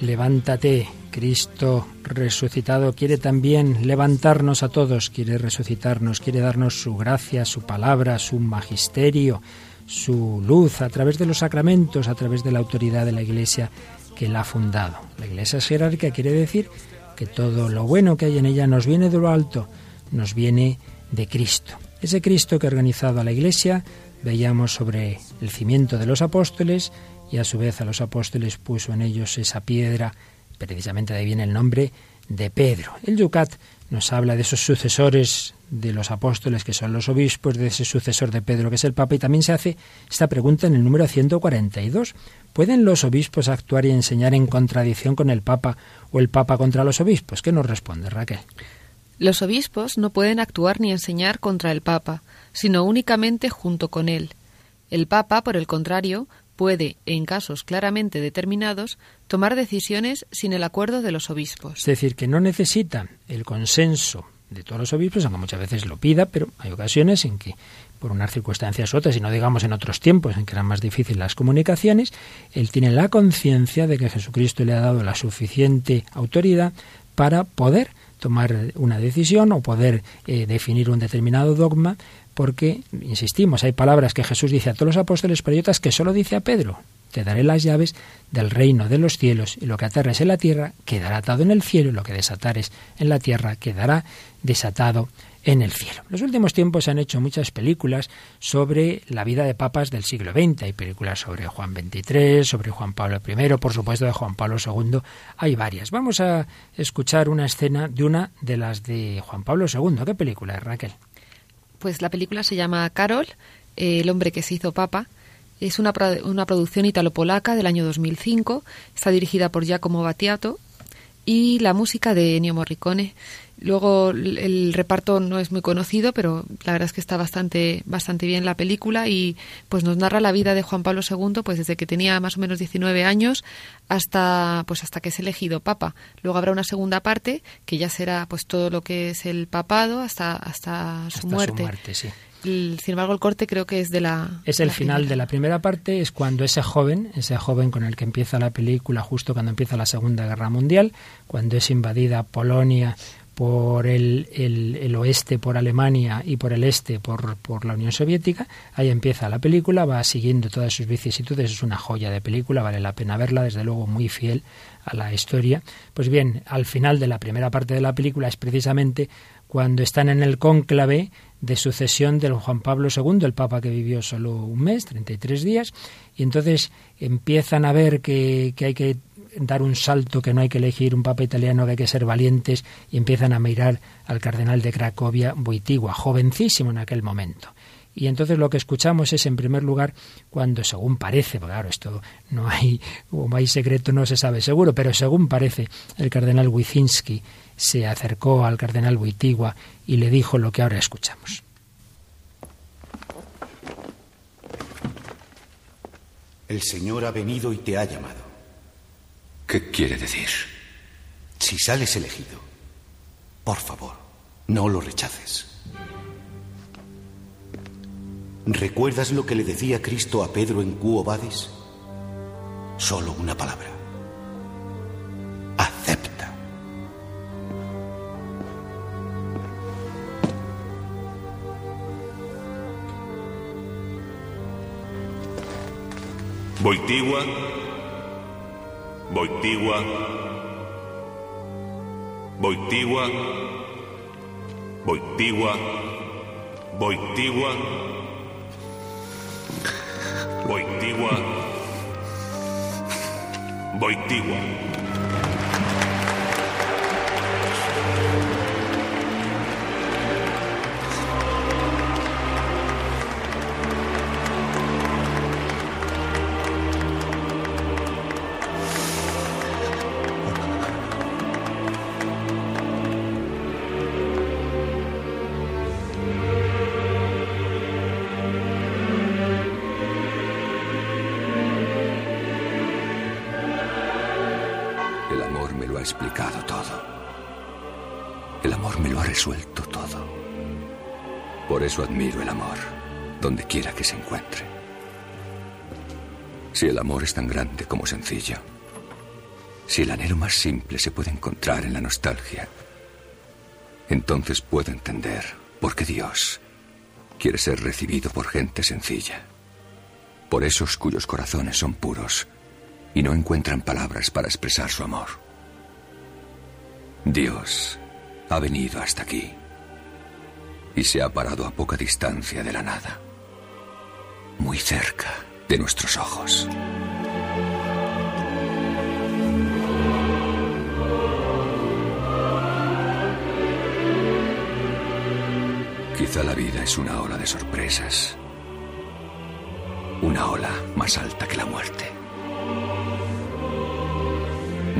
Levántate, Cristo resucitado quiere también levantarnos a todos, quiere resucitarnos, quiere darnos su gracia, su palabra, su magisterio, su luz a través de los sacramentos, a través de la autoridad de la Iglesia que la ha fundado. La Iglesia es jerárquica quiere decir que todo lo bueno que hay en ella nos viene de lo alto, nos viene de Cristo. Ese Cristo que ha organizado a la Iglesia, veíamos sobre el cimiento de los apóstoles, y a su vez a los apóstoles puso en ellos esa piedra, precisamente de ahí viene el nombre de Pedro. El Yucat nos habla de esos sucesores de los apóstoles que son los obispos, de ese sucesor de Pedro que es el Papa, y también se hace esta pregunta en el número 142. ¿Pueden los obispos actuar y enseñar en contradicción con el Papa o el Papa contra los obispos? ¿Qué nos responde Raquel? Los obispos no pueden actuar ni enseñar contra el Papa, sino únicamente junto con él. El Papa, por el contrario, puede, en casos claramente determinados, tomar decisiones sin el acuerdo de los obispos. Es decir, que no necesita el consenso de todos los obispos, aunque muchas veces lo pida, pero hay ocasiones en que, por unas circunstancias u otras, y no digamos en otros tiempos en que eran más difíciles las comunicaciones, él tiene la conciencia de que Jesucristo le ha dado la suficiente autoridad para poder tomar una decisión o poder eh, definir un determinado dogma porque, insistimos, hay palabras que Jesús dice a todos los apóstoles, pero hay otras que solo dice a Pedro. te daré las llaves del reino de los cielos, y lo que aterres en la tierra quedará atado en el cielo, y lo que desatares en la tierra quedará desatado en el cielo. En los últimos tiempos se han hecho muchas películas sobre la vida de papas del siglo XX. Hay películas sobre Juan XXIII, sobre Juan Pablo I, por supuesto de Juan Pablo II. Hay varias. Vamos a escuchar una escena de una de las de Juan Pablo II. ¿Qué película es, Raquel? Pues la película se llama Carol, el hombre que se hizo papa. Es una, una producción italo-polaca del año 2005. Está dirigida por Giacomo Battiato y la música de Ennio Morricone. Luego el reparto no es muy conocido, pero la verdad es que está bastante, bastante bien la película y pues nos narra la vida de Juan Pablo II, pues desde que tenía más o menos 19 años hasta pues hasta que es elegido papa. Luego habrá una segunda parte que ya será pues todo lo que es el papado hasta hasta su muerte. Sin embargo, el corte creo que es de la. Es el final de la primera parte, es cuando ese joven, ese joven con el que empieza la película, justo cuando empieza la Segunda Guerra Mundial, cuando es invadida Polonia por el, el, oeste por Alemania y por el este por, por, la Unión Soviética. Ahí empieza la película, va siguiendo todas sus vicisitudes, es una joya de película, vale la pena verla, desde luego muy fiel a la historia. Pues bien, al final de la primera parte de la película es precisamente cuando están en el cónclave de sucesión del Juan Pablo II, el Papa que vivió solo un mes, 33 días, y entonces empiezan a ver que, que hay que dar un salto, que no hay que elegir un papa italiano, que hay que ser valientes, y empiezan a mirar al cardenal de Cracovia, Boitigua, jovencísimo en aquel momento. Y entonces lo que escuchamos es, en primer lugar, cuando según parece, claro, esto no hay, como hay secreto, no se sabe seguro, pero según parece, el cardenal Wyszynski se acercó al cardenal Boitigua y le dijo lo que ahora escuchamos. El Señor ha venido y te ha llamado. ¿Qué quiere decir? Si sales elegido, por favor, no lo rechaces. ¿Recuerdas lo que le decía Cristo a Pedro en Cuo Vadis? Solo una palabra. Boitigua. Boitigua, Boitigua, Boitigua, Boitigua, Boitigua. Donde quiera que se encuentre. Si el amor es tan grande como sencillo, si el anhelo más simple se puede encontrar en la nostalgia, entonces puedo entender por qué Dios quiere ser recibido por gente sencilla, por esos cuyos corazones son puros y no encuentran palabras para expresar su amor. Dios ha venido hasta aquí y se ha parado a poca distancia de la nada, muy cerca de nuestros ojos. Quizá la vida es una ola de sorpresas, una ola más alta que la muerte.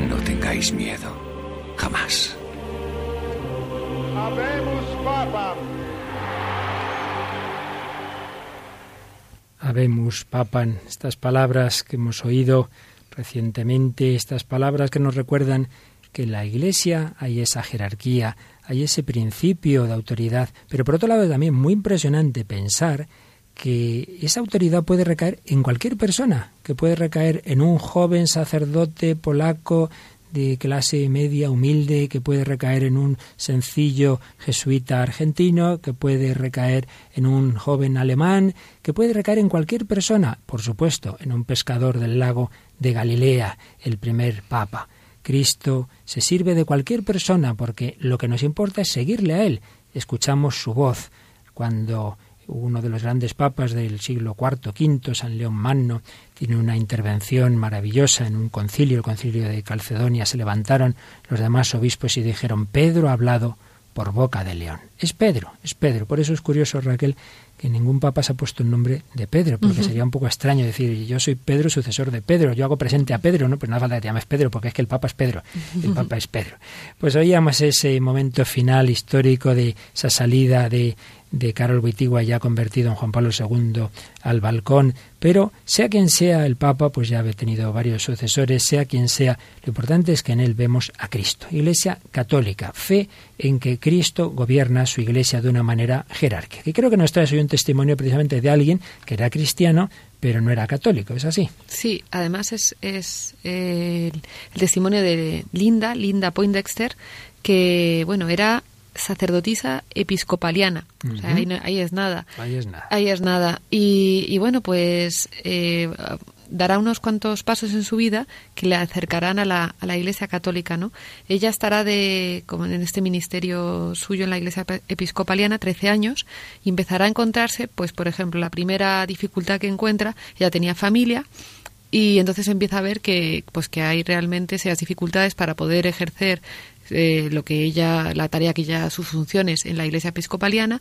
No tengáis miedo jamás. Habemos Papam. Habemos Papam. Estas palabras que hemos oído recientemente, estas palabras que nos recuerdan que en la Iglesia hay esa jerarquía, hay ese principio de autoridad, pero por otro lado también muy impresionante pensar que esa autoridad puede recaer en cualquier persona, que puede recaer en un joven sacerdote polaco de clase media, humilde, que puede recaer en un sencillo jesuita argentino, que puede recaer en un joven alemán, que puede recaer en cualquier persona, por supuesto, en un pescador del lago de Galilea, el primer papa. Cristo se sirve de cualquier persona porque lo que nos importa es seguirle a Él. Escuchamos su voz. Cuando uno de los grandes papas del siglo IV, V, San León Magno, tiene una intervención maravillosa en un concilio, el concilio de Calcedonia, se levantaron los demás obispos y dijeron, Pedro ha hablado por boca de león. Es Pedro, es Pedro. Por eso es curioso, Raquel, que ningún papa se ha puesto el nombre de Pedro, porque sería un poco extraño decir, yo soy Pedro, sucesor de Pedro, yo hago presente a Pedro, ¿no? Pues no hace falta que te llames Pedro, porque es que el papa es Pedro, el papa es Pedro. Pues oíamos ese momento final histórico de esa salida de de Carol Wittigua ya convertido en Juan Pablo II al balcón, pero sea quien sea el Papa, pues ya ha tenido varios sucesores, sea quien sea, lo importante es que en él vemos a Cristo. Iglesia católica, fe en que Cristo gobierna su iglesia de una manera jerárquica. Y creo que nos trae hoy un testimonio precisamente de alguien que era cristiano, pero no era católico, ¿es así? Sí, además es, es eh, el testimonio de Linda, Linda Poindexter, que, bueno, era sacerdotisa episcopaliana. o sea, ahí, es nada. Ahí es nada. Ahí es nada. Y, bueno, pues eh, dará unos cuantos pasos en su vida que le acercarán a la, a la Iglesia Católica, ¿no? Ella estará de, como en este ministerio suyo en la Iglesia Episcopaliana 13 años y empezará a encontrarse, pues por ejemplo, la primera dificultad que encuentra, ella tenía familia y entonces empieza a ver que pues que hay realmente esas dificultades para poder ejercer eh, lo que ella, la tarea que ella, sus funciones en la iglesia episcopaliana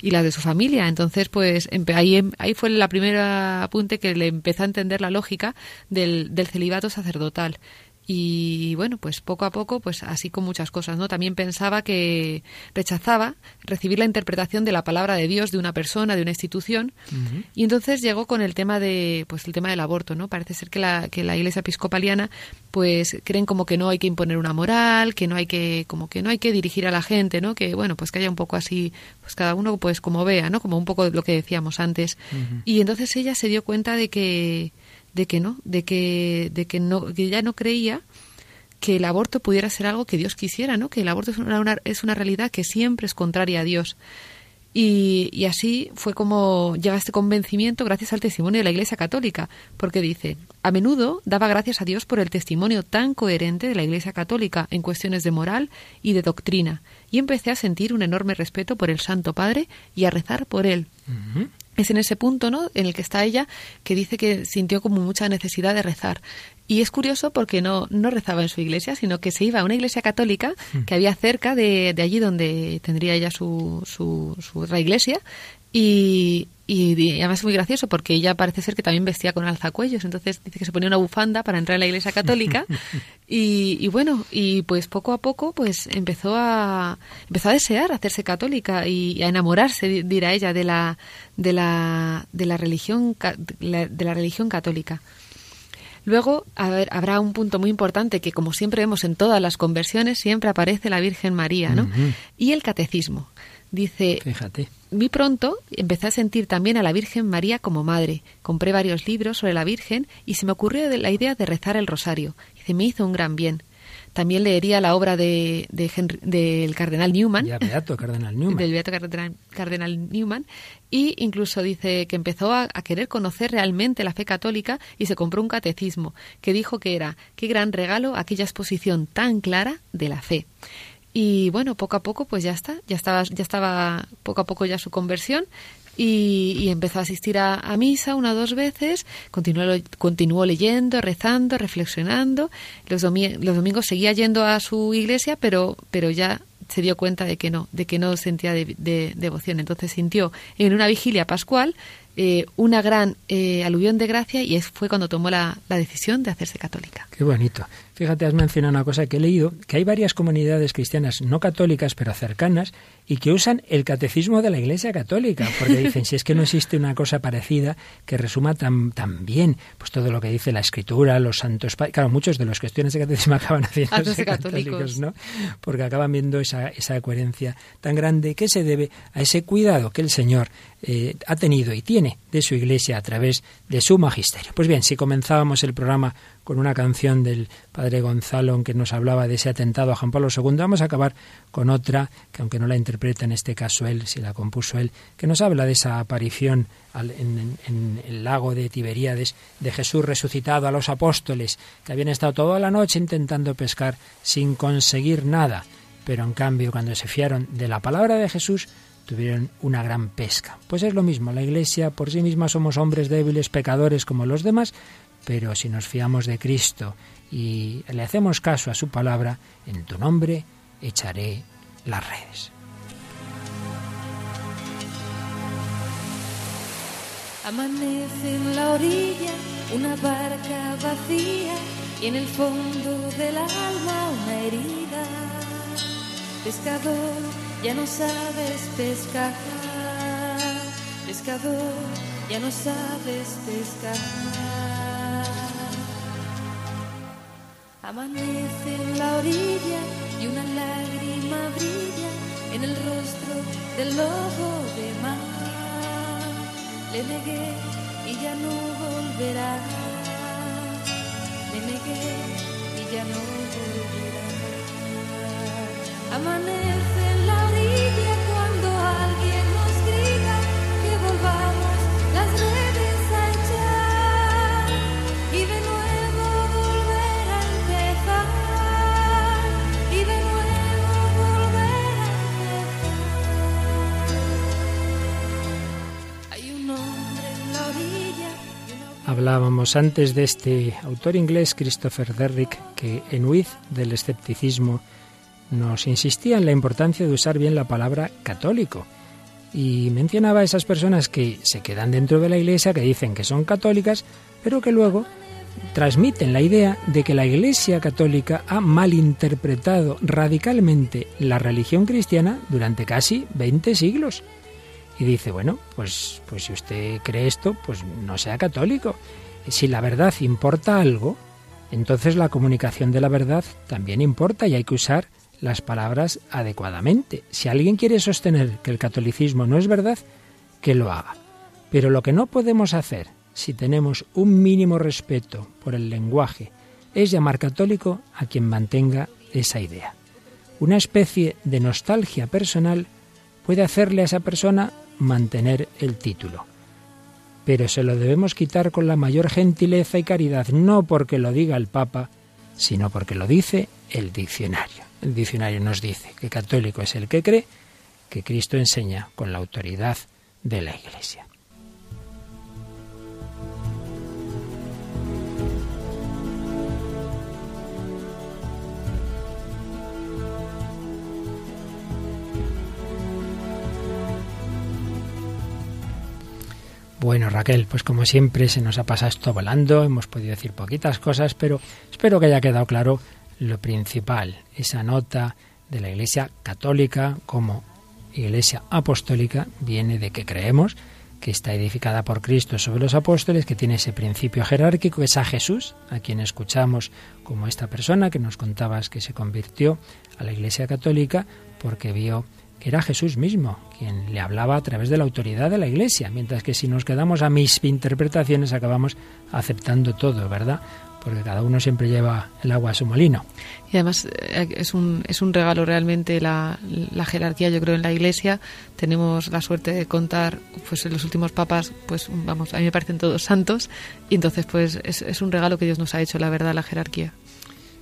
y la de su familia. Entonces, pues ahí, ahí fue la primera apunte que le empezó a entender la lógica del, del celibato sacerdotal y bueno pues poco a poco pues así con muchas cosas no también pensaba que rechazaba recibir la interpretación de la palabra de Dios de una persona de una institución y entonces llegó con el tema de pues el tema del aborto no parece ser que la que la Iglesia episcopaliana pues creen como que no hay que imponer una moral que no hay que como que no hay que dirigir a la gente no que bueno pues que haya un poco así pues cada uno pues como vea no como un poco lo que decíamos antes. Y entonces ella se dio cuenta de que de que no, de que, de que no, que ella no creía que el aborto pudiera ser algo que Dios quisiera, ¿no? Que el aborto es una, es una realidad que siempre es contraria a Dios. Y, y, así fue como llega este convencimiento gracias al testimonio de la Iglesia Católica, porque dice, a menudo daba gracias a Dios por el testimonio tan coherente de la Iglesia Católica en cuestiones de moral y de doctrina, y empecé a sentir un enorme respeto por el Santo Padre y a rezar por él es en ese punto, ¿no? En el que está ella, que dice que sintió como mucha necesidad de rezar. Y es curioso porque no, no rezaba en su iglesia, sino que se iba a una iglesia católica hmm. que había cerca de, de allí donde tendría ella su, su, su otra iglesia. Y, y, además es muy gracioso porque ella parece ser que también vestía con alzacuellos, entonces dice que se ponía una bufanda para entrar en la iglesia católica y, bueno, y pues poco a poco pues empezó a empezó a desear hacerse católica y, a enamorarse, dirá ella, de la de la de la religión de la religión católica. Luego, a ver, habrá un punto muy importante que, como siempre vemos en todas las conversiones, siempre aparece la Virgen María, ¿no? Y el catecismo. Dice, Fíjate. Muy pronto empecé a sentir también a la Virgen María como madre. Compré varios libros sobre la Virgen y se me ocurrió la idea de rezar el rosario. Y se me hizo un gran bien. También leería la obra de, del cardenal Newman. Ya, Beato Cardenal Newman. Del Beato cardenal, Newman. Y incluso dice que empezó a, a, querer conocer realmente la fe católica y se compró un catecismo que dijo que era qué gran regalo aquella exposición tan clara de la fe. Y bueno, poco a poco pues ya está, ya estaba, ya estaba poco a poco ya su conversión y, empezó a asistir a, misa una o dos veces, continuó, continuó leyendo, rezando, reflexionando. Los, los domingos seguía yendo a su iglesia, pero, pero ya se dio cuenta de que no, de que no sentía de, devoción. Entonces sintió en una vigilia pascual eh, una gran eh, aluvión de gracia y fue cuando tomó la, la, decisión de hacerse católica. Qué bonito. Fíjate, has mencionado una cosa que he leído, que hay varias comunidades cristianas no católicas, pero cercanas, y que usan el catecismo de la Iglesia Católica, porque dicen, si es que no existe una cosa parecida que resuma tan, tan bien pues todo lo que dice la Escritura, los santos... Claro, muchos de los que estudian ese catecismo acaban haciéndose católicos, ¿no? Porque acaban viendo esa, esa coherencia tan grande que se debe a ese cuidado que el Señor eh, ha tenido y tiene de su Iglesia a través de su magisterio. Pues bien, si comenzábamos el programa con una canción del padre Gonzalo que nos hablaba de ese atentado a Juan Pablo II, vamos a acabar con otra, que aunque no la interpreta en este caso él, si la compuso él, que nos habla de esa aparición en, en el lago de Tiberíades de Jesús resucitado a los apóstoles, que habían estado toda la noche intentando pescar sin conseguir nada, pero en cambio cuando se fiaron de la palabra de Jesús, tuvieron una gran pesca. Pues es lo mismo, la Iglesia por sí misma somos hombres débiles, pecadores como los demás, pero si nos fiamos de Cristo y le hacemos caso a su palabra, en tu nombre echaré las redes. Amanece en la orilla una barca vacía y en el fondo del alma una herida. Pescador, ya no sabes pescar. Pescador, ya no sabes pescar. Amanece en la orilla y una lágrima brilla en el rostro del lobo de mar. Le negué y ya no volverá. Le negué y ya no volverá. Amanece Hablábamos antes de este autor inglés, Christopher Derrick, que en Huid del escepticismo nos insistía en la importancia de usar bien la palabra católico y mencionaba a esas personas que se quedan dentro de la iglesia, que dicen que son católicas, pero que luego transmiten la idea de que la Iglesia católica ha malinterpretado radicalmente la religión cristiana durante casi 20 siglos. Y dice, bueno, pues, pues si usted cree esto, pues no sea católico. Si la verdad importa algo, entonces la comunicación de la verdad también importa y hay que usar las palabras adecuadamente. Si alguien quiere sostener que el catolicismo no es verdad, que lo haga. Pero lo que no podemos hacer, si tenemos un mínimo respeto por el lenguaje, es llamar católico a quien mantenga esa idea. Una especie de nostalgia personal puede hacerle a esa persona mantener el título. Pero se lo debemos quitar con la mayor gentileza y caridad, no porque lo diga el Papa, sino porque lo dice el diccionario. El diccionario nos dice que católico es el que cree que Cristo enseña con la autoridad de la Iglesia. Bueno, Raquel, pues como siempre se nos ha pasado esto volando, hemos podido decir poquitas cosas, pero espero que haya quedado claro lo principal, esa nota de la Iglesia católica como Iglesia apostólica viene de que creemos que está edificada por Cristo sobre los apóstoles, que tiene ese principio jerárquico, es a Jesús, a quien escuchamos como esta persona que nos contabas que se convirtió a la Iglesia católica porque vio que era Jesús mismo quien le hablaba a través de la autoridad de la Iglesia, mientras que si nos quedamos a mis interpretaciones acabamos aceptando todo, ¿verdad? Porque cada uno siempre lleva el agua a su molino. Y además eh, es un, es un regalo realmente la, la jerarquía, yo creo, en la Iglesia. Tenemos la suerte de contar, pues en los últimos papas, pues vamos, a mí me parecen todos santos, y entonces pues es, es un regalo que Dios nos ha hecho, la verdad, la jerarquía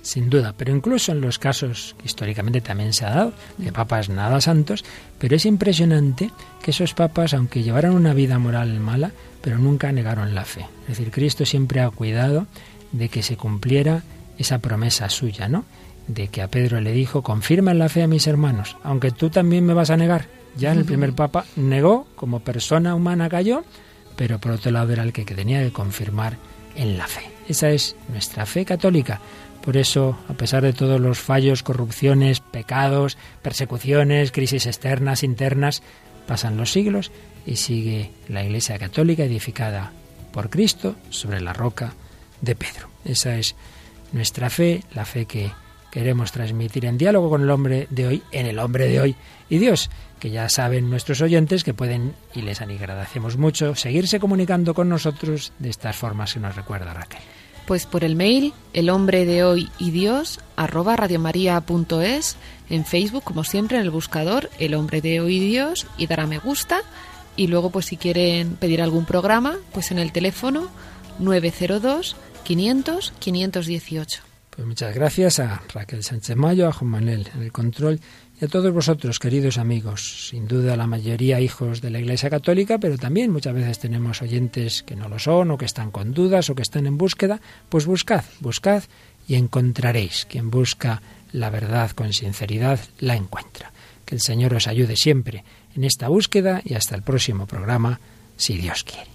sin duda, pero incluso en los casos que históricamente también se ha dado, de papas nada santos, pero es impresionante que esos papas, aunque llevaran una vida moral mala, pero nunca negaron la fe. Es decir, Cristo siempre ha cuidado de que se cumpliera esa promesa suya, ¿no? De que a Pedro le dijo, confirma en la fe a mis hermanos, aunque tú también me vas a negar. Ya en el primer papa negó, como persona humana cayó, pero por otro lado era el que tenía que confirmar en la fe. Esa es nuestra fe católica. Por eso, a pesar de todos los fallos, corrupciones, pecados, persecuciones, crisis externas, internas, pasan los siglos y sigue la Iglesia Católica edificada por Cristo sobre la roca de Pedro. Esa es nuestra fe, la fe que, queremos transmitir en diálogo con el hombre de hoy, en el hombre de hoy y Dios, que ya saben nuestros oyentes que pueden, y les agradecemos mucho, seguirse comunicando con nosotros de estas formas que nos recuerda Raquel. Pues por el mail, el hombre de hoy y Dios, arroba radiomaria.es, en Facebook, como siempre, en el buscador, el hombre de hoy y Dios, y dar a me gusta. Y luego, pues si quieren pedir algún programa, pues en el teléfono 902 500 518. Pues muchas gracias a Raquel Sánchez Mayo, a Juan Manuel en el control y a todos vosotros, queridos amigos. Sin duda la mayoría hijos de la Iglesia Católica, pero también muchas veces tenemos oyentes que no lo son o que están con dudas o que están en búsqueda. Pues buscad, buscad y encontraréis. Quien busca la verdad con sinceridad la encuentra. Que el Señor os ayude siempre en esta búsqueda y hasta el próximo programa, si Dios quiere.